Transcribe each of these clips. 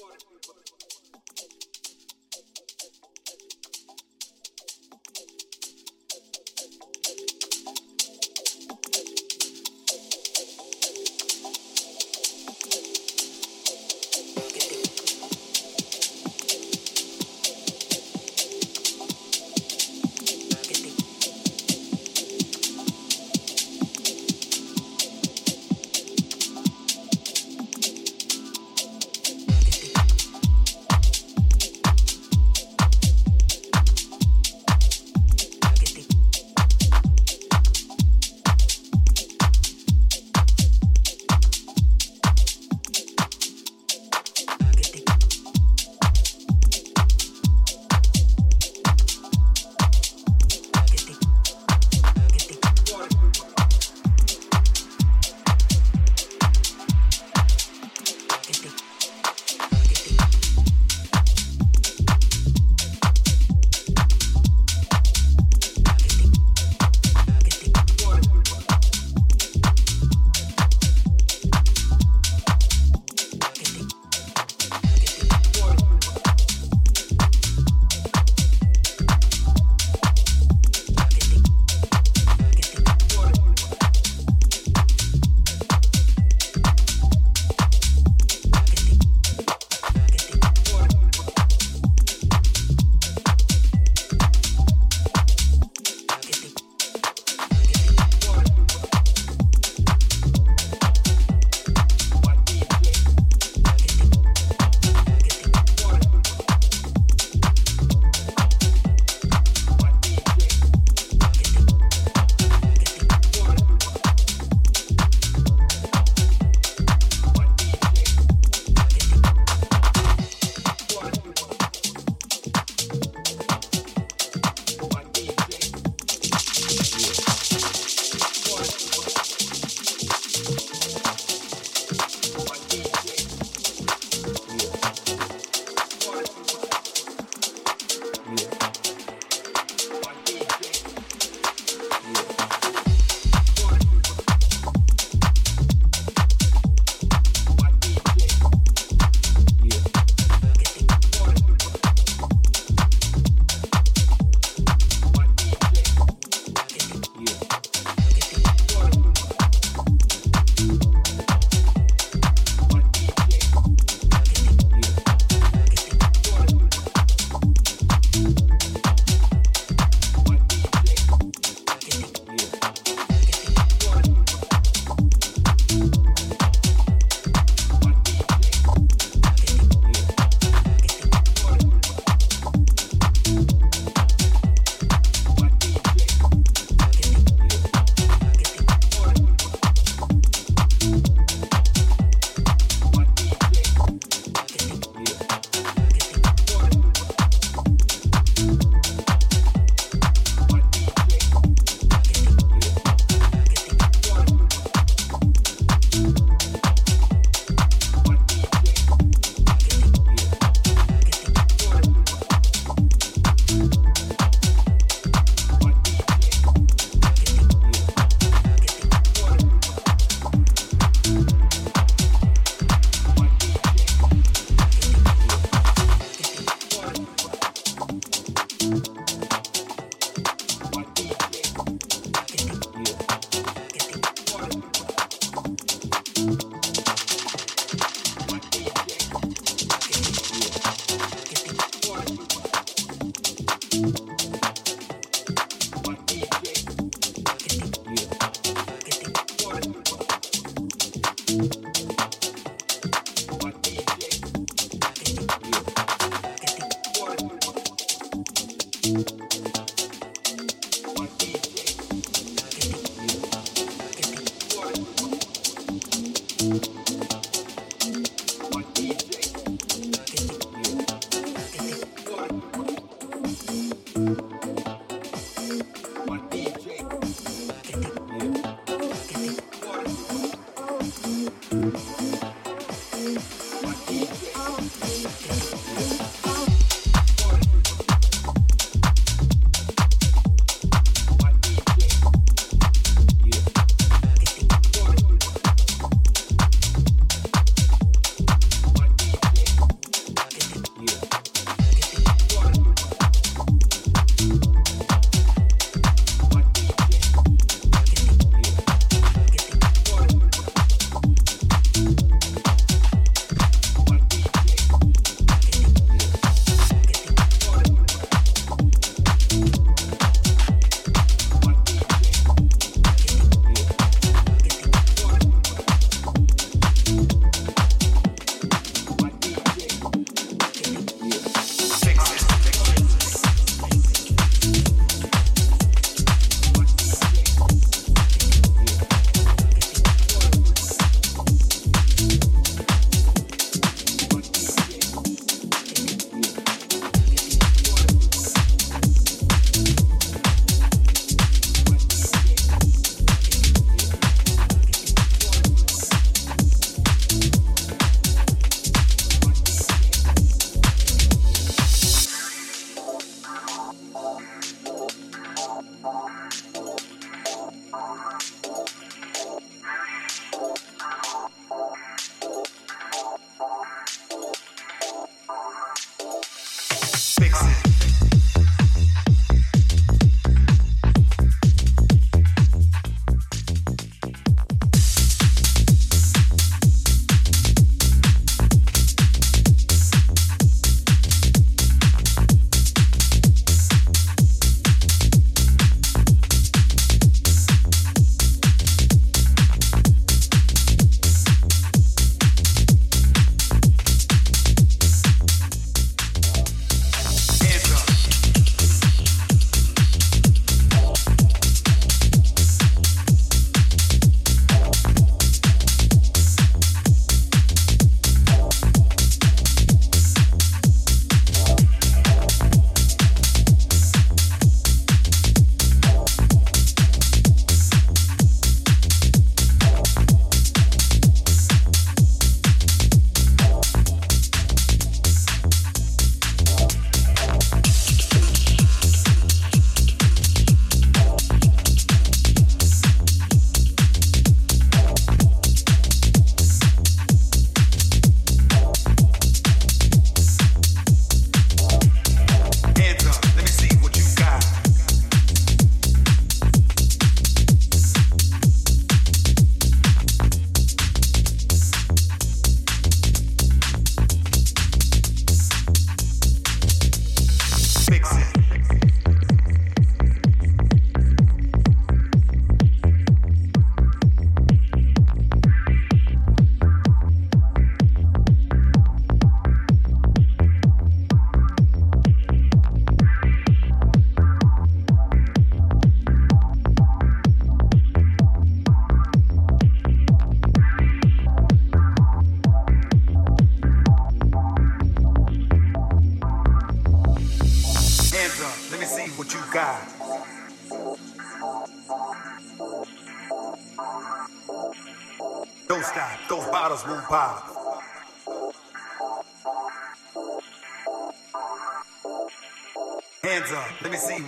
party people.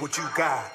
What you got.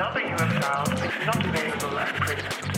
Another UFO is not available at present.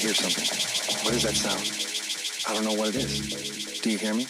Hear something. What is that sound? I don't know what it is. Do you hear me?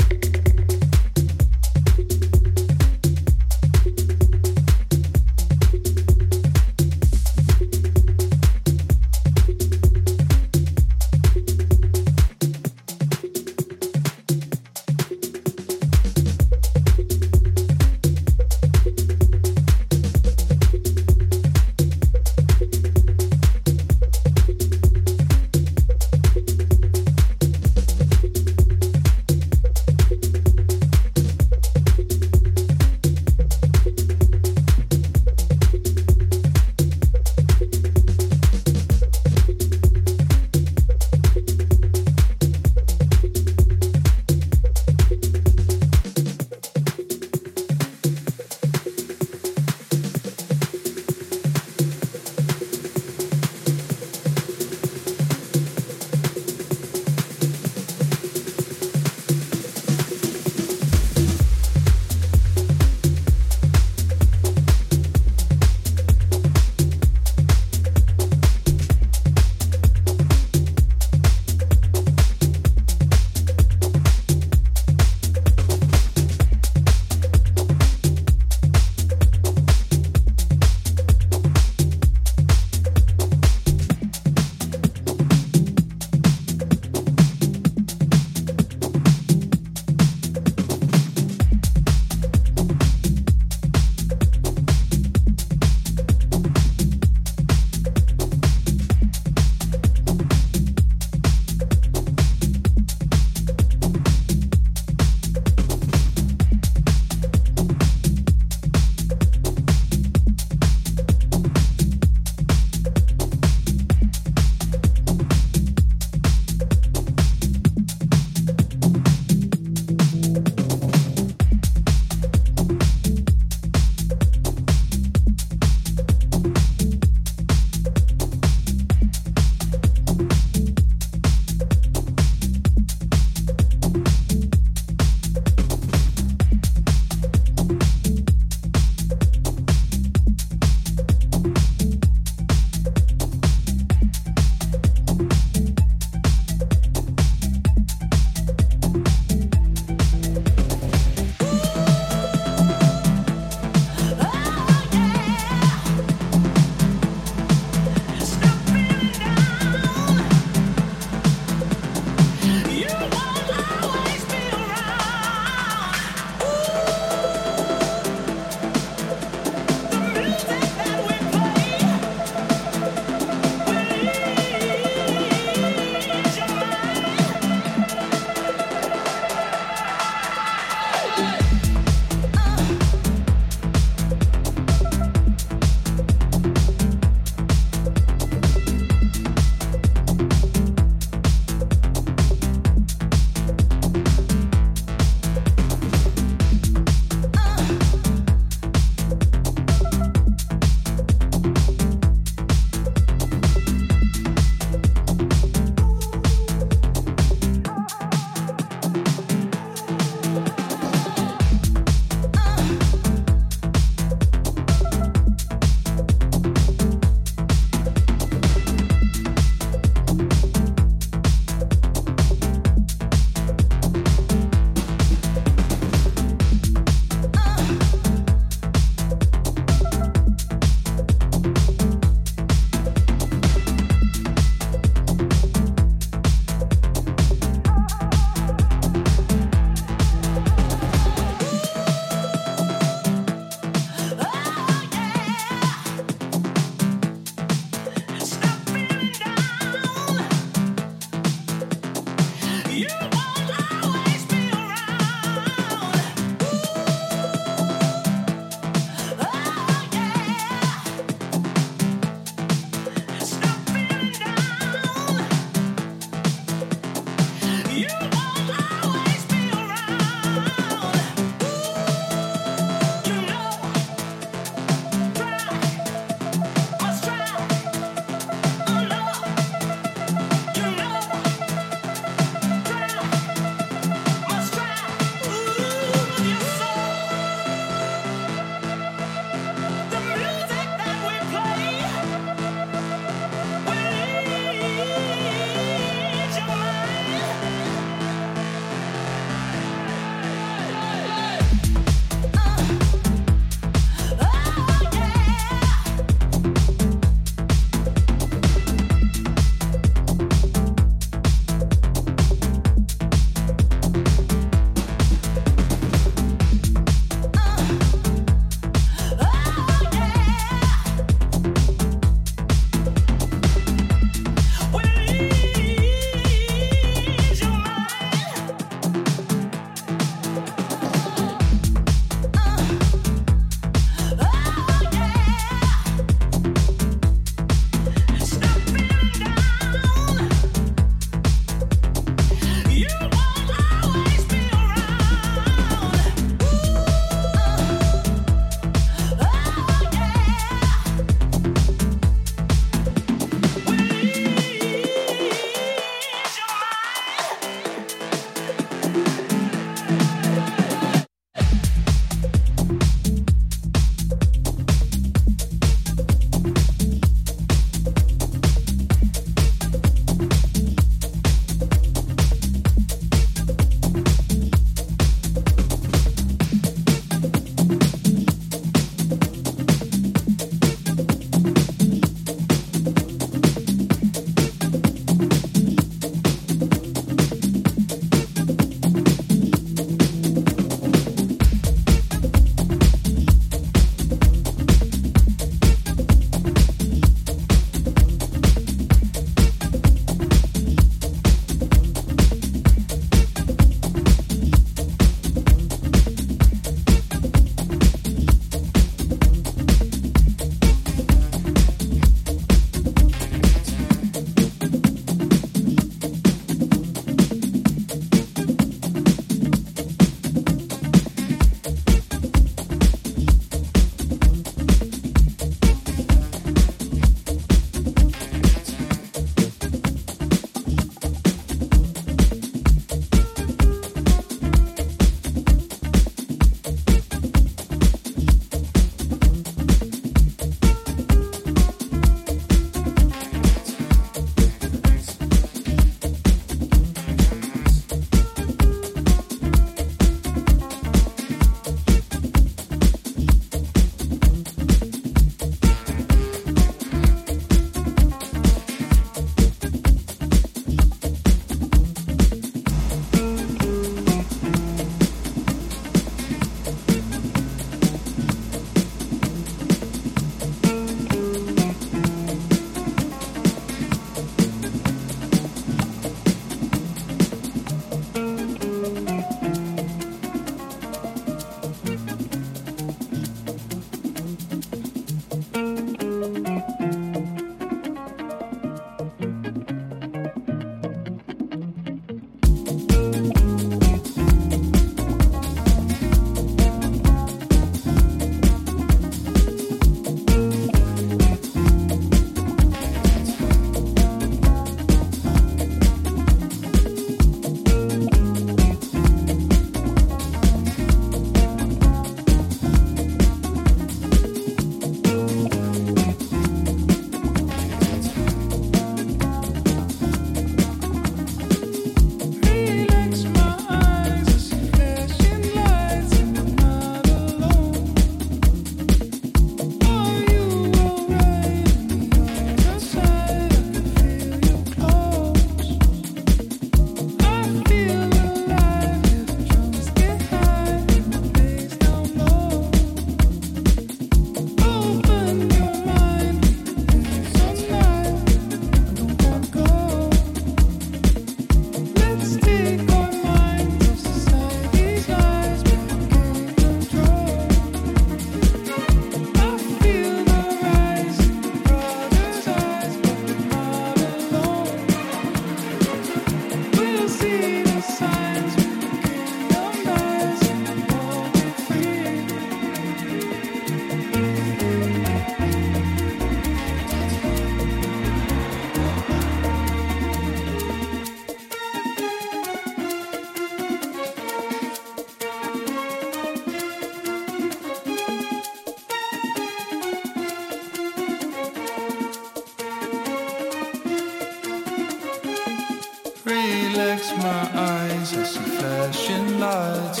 Relax my eyes, I see flashing lights,